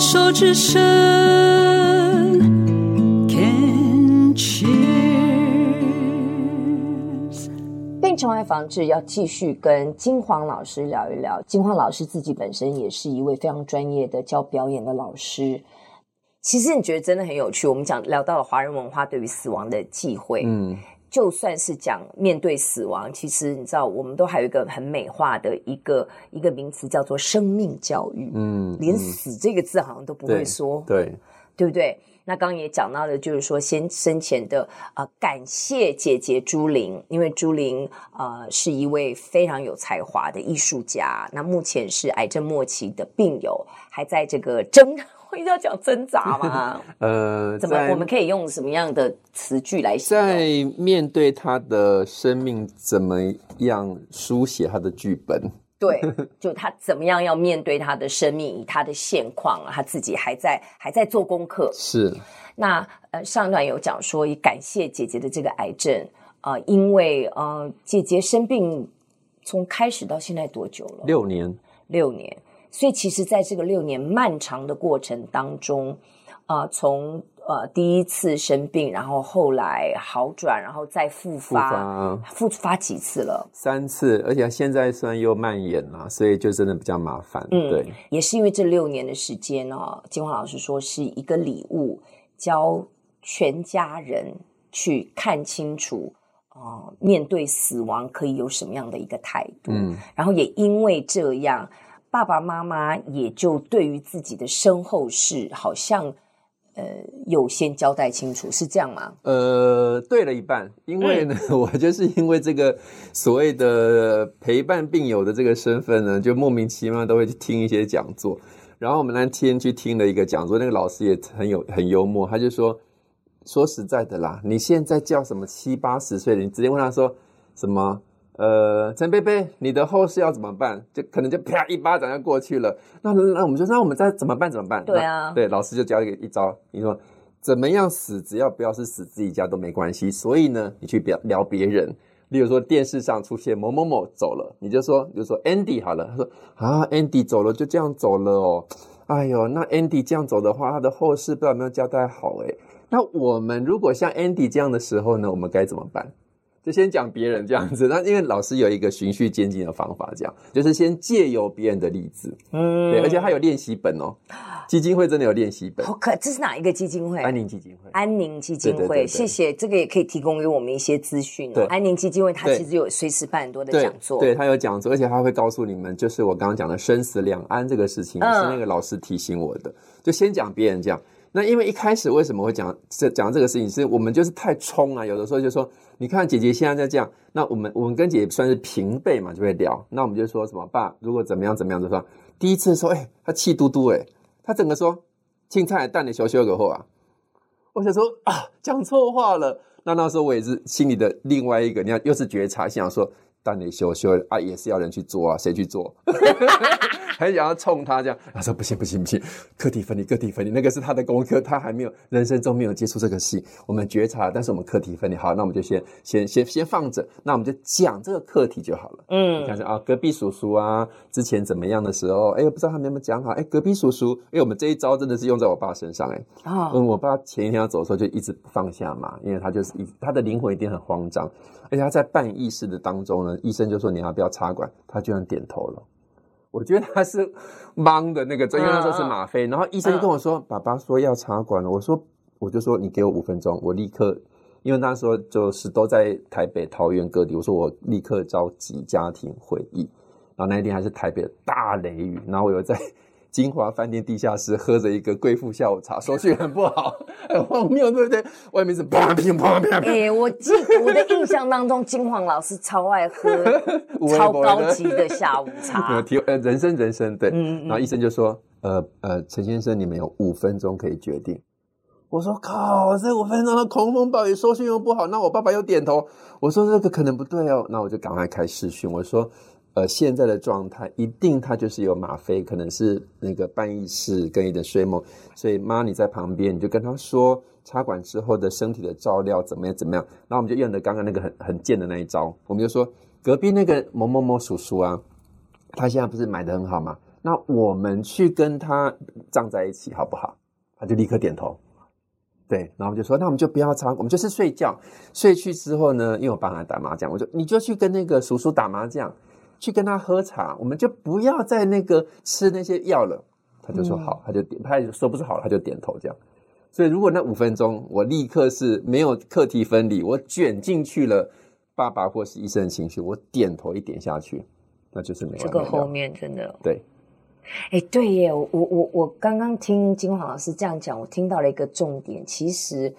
手之声，Can cheers。病虫害防治要继续跟金黄老师聊一聊。金黄老师自己本身也是一位非常专业的教表演的老师。其实你觉得真的很有趣。我们讲聊到了华人文化对于死亡的忌讳，嗯。就算是讲面对死亡，其实你知道，我们都还有一个很美化的一个一个名词，叫做生命教育。嗯，连死这个字好像都不会说，对对，对不对？那刚刚也讲到了，就是说先生前的呃感谢姐姐朱玲，因为朱玲呃是一位非常有才华的艺术家，那目前是癌症末期的病友，还在这个争。我 一定要讲挣扎吗？呃，怎么我们可以用什么样的词句来写？在面对他的生命，怎么样书写他的剧本？对，就他怎么样要面对他的生命，以他的现况，他自己还在还在做功课。是。那呃，上一段有讲说，也感谢姐姐的这个癌症啊、呃，因为呃，姐姐生病从开始到现在多久了？六年。六年。所以，其实，在这个六年漫长的过程当中，啊、呃，从呃第一次生病，然后后来好转，然后再复发，复发，复发几次了？三次，而且现在虽然又蔓延了，所以就真的比较麻烦。嗯，对，也是因为这六年的时间呢，金华老师说是一个礼物，教全家人去看清楚，啊、呃，面对死亡可以有什么样的一个态度。嗯，然后也因为这样。爸爸妈妈也就对于自己的身后事，好像呃有先交代清楚，是这样吗？呃，对了一半，因为呢，嗯、我就是因为这个所谓的陪伴病友的这个身份呢，就莫名其妙都会去听一些讲座。然后我们那天去听了一个讲座，那个老师也很有很幽默，他就说：“说实在的啦，你现在叫什么七八十岁的，你直接问他说什么？”呃，陈贝贝，你的后事要怎么办？就可能就啪一巴掌就过去了。那那我们就说，那我们再怎么办？怎么办？对啊，对，老师就教一个一招，你说怎么样死，只要不要是死自己家都没关系。所以呢，你去聊聊别人，例如说电视上出现某某某走了，你就说，比如说 Andy 好了，他说啊，Andy 走了，就这样走了哦。哎呦，那 Andy 这样走的话，他的后事不知道有没有交代好诶。那我们如果像 Andy 这样的时候呢，我们该怎么办？就先讲别人这样子，那因为老师有一个循序渐进的方法，这样就是先借由别人的例子，嗯，对，而且他有练习本哦，基金会真的有练习本。好可，这是哪一个基金会？安宁基金会。安宁基金会，谢谢，这个也可以提供给我们一些资讯。对，安宁基金会它其实有随时办很多的讲座，对，他有讲座，而且他会告诉你们，就是我刚刚讲的生死两安这个事情，嗯、是那个老师提醒我的，就先讲别人这样。那因为一开始为什么会讲这讲这个事情，是我们就是太冲啊，有的时候就说，你看姐姐现在在这样，那我们我们跟姐姐算是平辈嘛，就会聊。那我们就说什么爸，如果怎么样怎么样的话，第一次说，哎，他气嘟嘟，哎，他整个说青菜蛋的小修个货啊，我想说啊，讲错话了。那那时候我也是心里的另外一个，你看又是觉察，想说。但你修修啊，也是要人去做啊，谁去做？很想要冲他这样，他说不行不行不行，课题分离，课题分离，那个是他的功课，他还没有人生中没有接触这个戏，我们觉察，但是我们课题分离，好，那我们就先先先先放着，那我们就讲这个课题就好了。嗯，你看啊，隔壁叔叔啊，之前怎么样的时候，哎，不知道他们有没有讲好？哎，隔壁叔叔，哎，我们这一招真的是用在我爸身上，哎，啊，嗯，我爸前一天要走的时候就一直不放下嘛，因为他就是一他的灵魂一定很慌张。而且他在半意识的当中呢，医生就说，你要不要插管，他居然点头了。我觉得他是忙的那个，因为那时候是吗啡，然后医生跟我说，爸爸说要插管了。我说，我就说你给我五分钟，我立刻，因为那时候就是都在台北、桃园各地，我说我立刻召集家庭会议。然后那一天还是台北的大雷雨，然后我又在。金华饭店地下室喝着一个贵妇下午茶，手续很不好，很荒谬，对不对？外面是砰砰砰砰。哎，我记我的印象当中，金黄老师超爱喝 超高级的下午茶。提呃，人生人生对，嗯嗯，然后医生就说，呃呃，陈先生，你们有五分钟可以决定。我说靠，这五分钟的狂风暴雨，收讯又不好。那我爸爸又点头，我说这个可能不对哦。那我就赶快开视讯，我说。呃，现在的状态一定他就是有吗啡，可能是那个半意识跟一点睡梦，所以妈你在旁边，你就跟他说插管之后的身体的照料怎么样怎么样。然后我们就用的刚刚那个很很贱的那一招，我们就说隔壁那个某某某叔叔啊，他现在不是买的很好吗？那我们去跟他葬在一起好不好？他就立刻点头。对，然后就说，那我们就不要吵，我们就是睡觉。睡去之后呢，因为我爸还打麻将，我就你就去跟那个叔叔打麻将，去跟他喝茶，我们就不要再那个吃那些药了。他就说好，他就点，他也说不出好，他就点头这样。所以如果那五分钟我立刻是没有课题分离，我卷进去了爸爸或是医生的情绪，我点头一点下去，那就是没有这个后面真的对。哎，对耶，我我我刚刚听金黄老师这样讲，我听到了一个重点。其实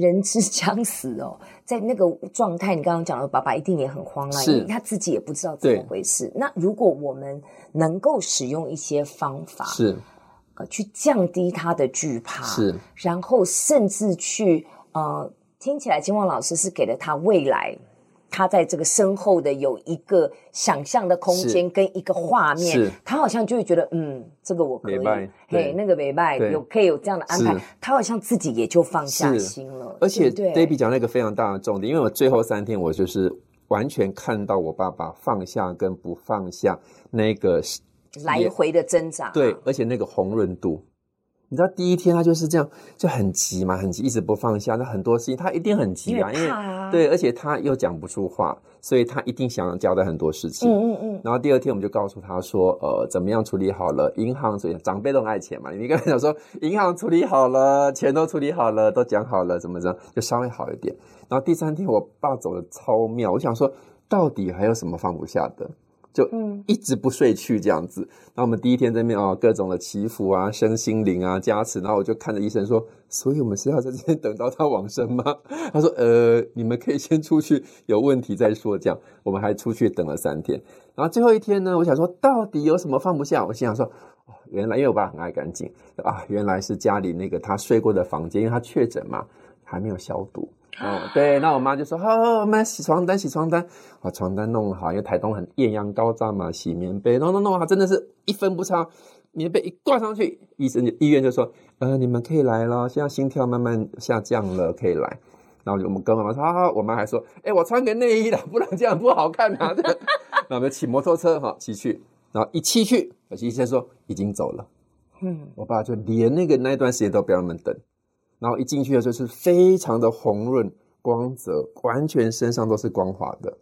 人之将死哦，在那个状态，你刚刚讲的爸爸一定也很慌乱，因为他自己也不知道怎么回事。那如果我们能够使用一些方法，是呃，去降低他的惧怕，是，然后甚至去呃，听起来金旺老师是给了他未来。他在这个身后的有一个想象的空间跟一个画面，他好像就会觉得，嗯，这个我可以，嘿，那个没卖，有可以有这样的安排，他好像自己也就放下心了。而且，Debbie 讲了一个非常大的重点，因为我最后三天我就是完全看到我爸爸放下跟不放下那个来回的挣扎，对，而且那个红润度。你知道第一天他就是这样，就很急嘛，很急，一直不放下。那很多事情他一定很急啊，因为，对，而且他又讲不出话，所以他一定想要交代很多事情。嗯嗯嗯。然后第二天我们就告诉他说，呃，怎么样处理好了？银行所以长辈都很爱钱嘛，你跟他讲说银行处理好了，钱都处理好了，都讲好了，怎么着就稍微好一点。然后第三天我爸走的超妙，我想说到底还有什么放不下的？就一直不睡去这样子，那我们第一天在那边哦，各种的祈福啊、身心灵啊、加持，然后我就看着医生说，所以我们是要在这边等到他往生吗？他说，呃，你们可以先出去，有问题再说。这样，我们还出去等了三天，然后最后一天呢，我想说，到底有什么放不下？我心想说，哦，原来因为我爸很爱干净啊，原来是家里那个他睡过的房间，因为他确诊嘛，还没有消毒。哦，对，那我妈就说：“好，好，我们洗床单，洗床单，把床单弄好。因为台东很艳阳高照嘛，洗棉被，弄弄弄好，真的是一分不差。棉被一挂上去，医生就医院就说：呃，你们可以来了，现在心跳慢慢下降了，可以来。然后我们跟妈妈说：好，好，我妈还说：哎，我穿个内衣的，不然这样不好看啊。那我们骑摩托车哈，骑去，然后一骑去，医生说已经走了。嗯，我爸就连那个那一段时间都不让他们等。”然后一进去的时候是非常的红润、光泽，完全身上都是光滑的，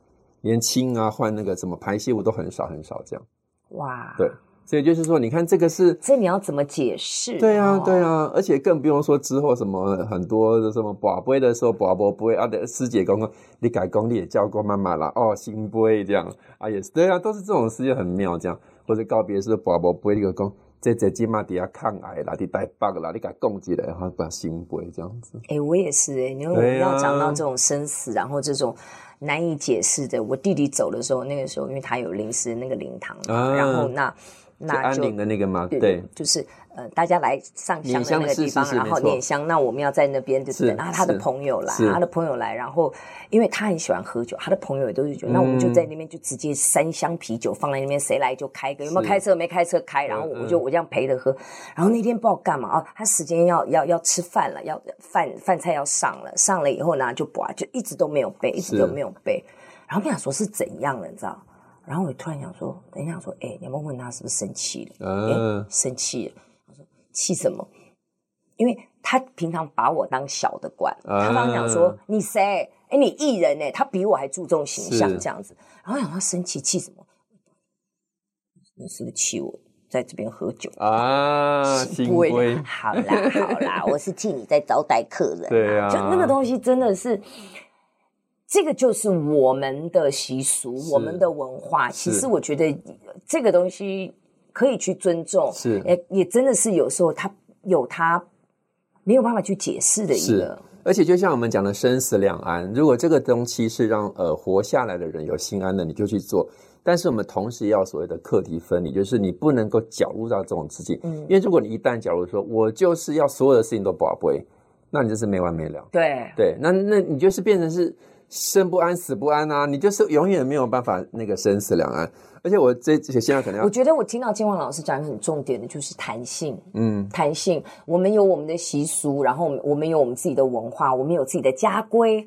连清啊、换那个什么排泄物都很少很少这样。哇，对，所以就是说，你看这个是，这你要怎么解释？对啊，对啊，而且更不用说之后什么很多的什么宝贝的时候，拔不不会啊，的师姐刚刚你改功你也教过妈妈了哦，新不会这样啊，也是对啊，都是这种事情很妙这样，或者告别式拔不不会那个功。这这起码底下抗癌啦，你带棒啦，你给它供起来，然后把心背这样子。诶、我也是诶、欸，因为要讲到这种生死，然后这种难以解释的。我弟弟走的时候，那个时候因为他有临时那个灵堂，然后那那就，安宁的那个嘛？对就是。呃，大家来上香的那个地方，然后念香。那我们要在那边，就是然后他的朋友来，他的朋友来，然后因为他很喜欢喝酒，他的朋友也都是酒。那我们就在那边就直接三箱啤酒放在那边，谁来就开个，有没有开车？没开车开，然后我就我这样陪着喝。然后那天不知道干嘛啊，他时间要要要吃饭了，要饭饭菜要上了，上了以后呢就不就一直都没有背，一直都没有背。然后我想说是怎样了，你知道？然后我突然想说，等一下说，哎，你要问问他是不是生气了？嗯，生气了。气什么？因为他平常把我当小的管，他刚讲说你谁？哎，你艺人哎，他比我还注重形象这样子。然后想他生气，气什么？你是不是气我在这边喝酒啊？不会，好啦好啦，我是替你在招待客人。对啊，就那个东西真的是，这个就是我们的习俗，我们的文化。其实我觉得这个东西。可以去尊重，是，也也真的是有时候他有他没有办法去解释的一个，而且就像我们讲的生死两安，如果这个东西是让呃活下来的人有心安的，你就去做。但是我们同时也要所谓的课题分离，就是你不能够搅入到这种事情，嗯，因为如果你一旦搅入说，我就是要所有的事情都不不会，那你就是没完没了，对对，那那你就是变成是生不安死不安啊，你就是永远没有办法那个生死两安。而且我这这些现在可能要，我觉得我听到金旺老师讲一个很重点的，就是弹性。嗯，弹性。我们有我们的习俗，然后我们有我们自己的文化，我们有自己的家规。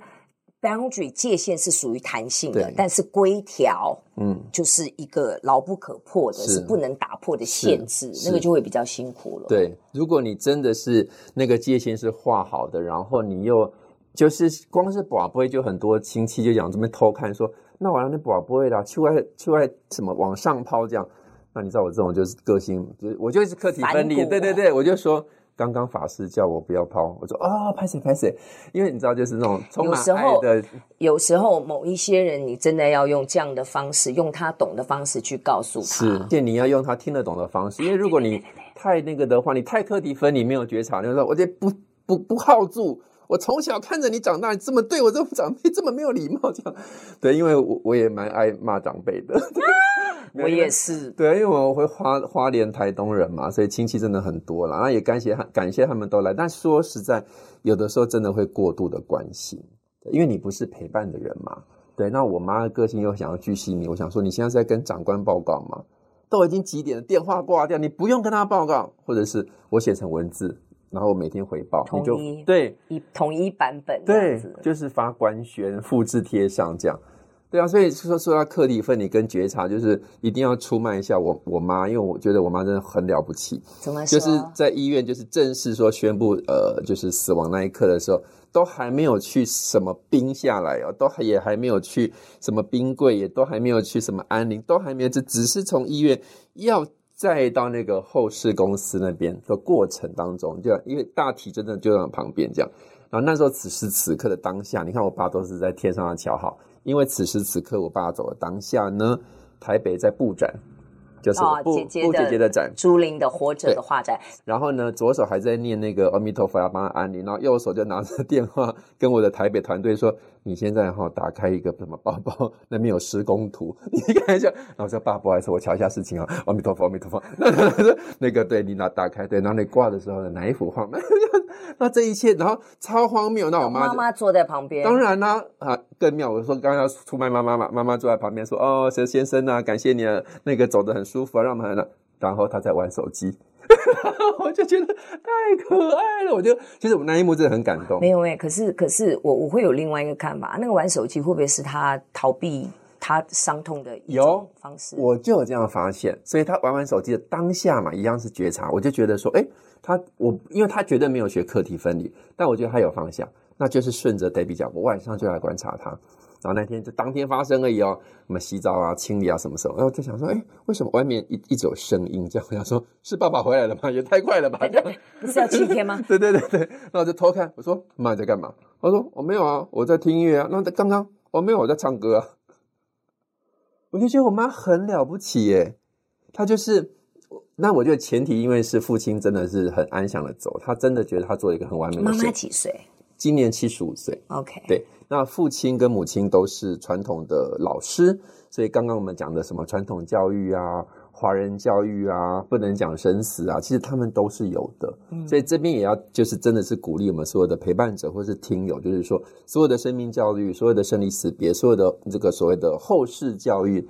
boundary 界限是属于弹性的，但是规条，嗯，就是一个牢不可破的，是，是不能打破的限制，那个就会比较辛苦了。对，如果你真的是那个界限是画好的，然后你又就是光是博杯就很多亲戚就讲这边偷看说，那完了那博杯啦，去外去外什么往上抛这样，那你知道我这种就是个性，就是我就是课题分离，对对对，我就说。刚刚法师叫我不要抛，我说啊，拍谁拍谁，因为你知道，就是那种充满爱的。有时候某一些人，你真的要用这样的方式，用他懂的方式去告诉他。是，而且你要用他听得懂的方式，因为如果你太那个的话，你太课题分离，没有觉察，你说我这不不不好住。我从小看着你长大，你这么对我这么长辈这么没有礼貌，这样对，因为我我也蛮爱骂长辈的。我也是，对，因为我会花花莲台东人嘛，所以亲戚真的很多了。那也感谢感谢他们都来，但说实在，有的时候真的会过度的关心，因为你不是陪伴的人嘛。对，那我妈的个性又想要巨细你，我想说，你现在是在跟长官报告吗？都已经几点了，电话挂掉，你不用跟他报告，或者是我写成文字，然后每天回报，统一，你就对一统一版本，对，就是发官宣，复制贴上这样。对啊，所以说说到克里芬，你跟觉察，就是一定要出卖一下我我妈，因为我觉得我妈真的很了不起。怎么说？就是在医院，就是正式说宣布呃，就是死亡那一刻的时候，都还没有去什么冰下来哦，都也还没有去什么冰柜，也都还没有去什么安宁，都还没有，只只是从医院要再到那个后事公司那边的过程当中，就因为大体真的就在旁边这样。然后那时候此时此刻的当下，你看我爸都是在天上的桥好。因为此时此刻，我爸走的当下呢，台北在布展，就是布姐姐布姐姐的展，朱琳的活着的画展。然后呢，左手还在念那个阿弥陀佛，要帮他安宁，然后右手就拿着电话跟我的台北团队说：“你现在哈打开一个什么包包，那边有施工图，你看一下。”然后我说：“爸，不好意思，我瞧一下事情啊。”阿弥陀佛，阿弥陀佛。那 那个对你拿打开，对，然后你挂的时候呢，哪一幅画？那这一切，然后超荒谬。那我妈妈妈坐在旁边，当然啦，啊，更妙。我说刚刚要出卖妈妈嘛，妈妈坐在旁边说：“哦，佘先生啊，感谢你啊，那个走得很舒服啊，让我们来。”然后他在玩手机，我就觉得太可爱了。我就其实我那一幕真的很感动。没有哎，可是可是我我会有另外一个看法，那个玩手机会不会是他逃避他伤痛的一种方式？我就有这样发现，所以他玩玩手机的当下嘛，一样是觉察。我就觉得说，哎。他我，因为他绝对没有学课题分离，但我觉得他有方向，那就是顺着 Debbie 讲，我晚上就来观察他，然后那天就当天发生而已哦，什么洗澡啊、清理啊什么时候，然后就想说，哎，为什么外面一一直有声音？这样我想说，是爸爸回来了吗？也太快了吧？这样不是要七天吗？对对对对，然后我就偷看，我说妈你在干嘛？他说我没有啊，我在听音乐啊。那刚刚我没有，我在唱歌啊。我就觉得我妈很了不起耶，她就是。那我觉得前提，因为是父亲真的是很安详的走，他真的觉得他做了一个很完美的。妈妈几岁？今年七十五岁。OK，对。那父亲跟母亲都是传统的老师，所以刚刚我们讲的什么传统教育啊、华人教育啊，不能讲生死啊，其实他们都是有的。嗯。所以这边也要就是真的是鼓励我们所有的陪伴者或是听友，就是说所有的生命教育、所有的生离死别、所有的这个所谓的后世教育。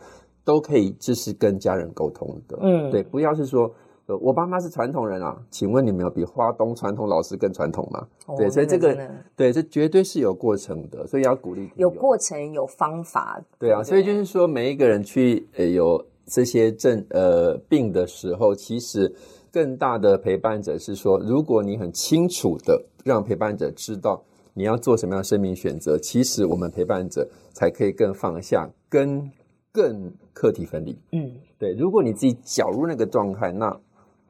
都可以，就是跟家人沟通的，嗯，对，不要是说，呃，我爸妈是传统人啊，请问你们有比花东传统老师更传统吗？哦、对，所以这个，对，这绝对是有过程的，所以要鼓励。有过程，有方法。对啊，所以就是说，每一个人去呃有这些症呃病的时候，其实更大的陪伴者是说，如果你很清楚的让陪伴者知道你要做什么样的生命选择，其实我们陪伴者才可以更放下，跟。更课题分离，嗯，对。如果你自己搅入那个状态，那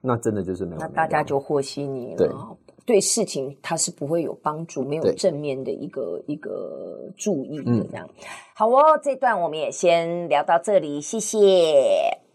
那真的就是没有。那大家就和稀泥了。对，对事情它是不会有帮助，没有正面的一个一个注意的这样。嗯、好哦，这段我们也先聊到这里，谢谢。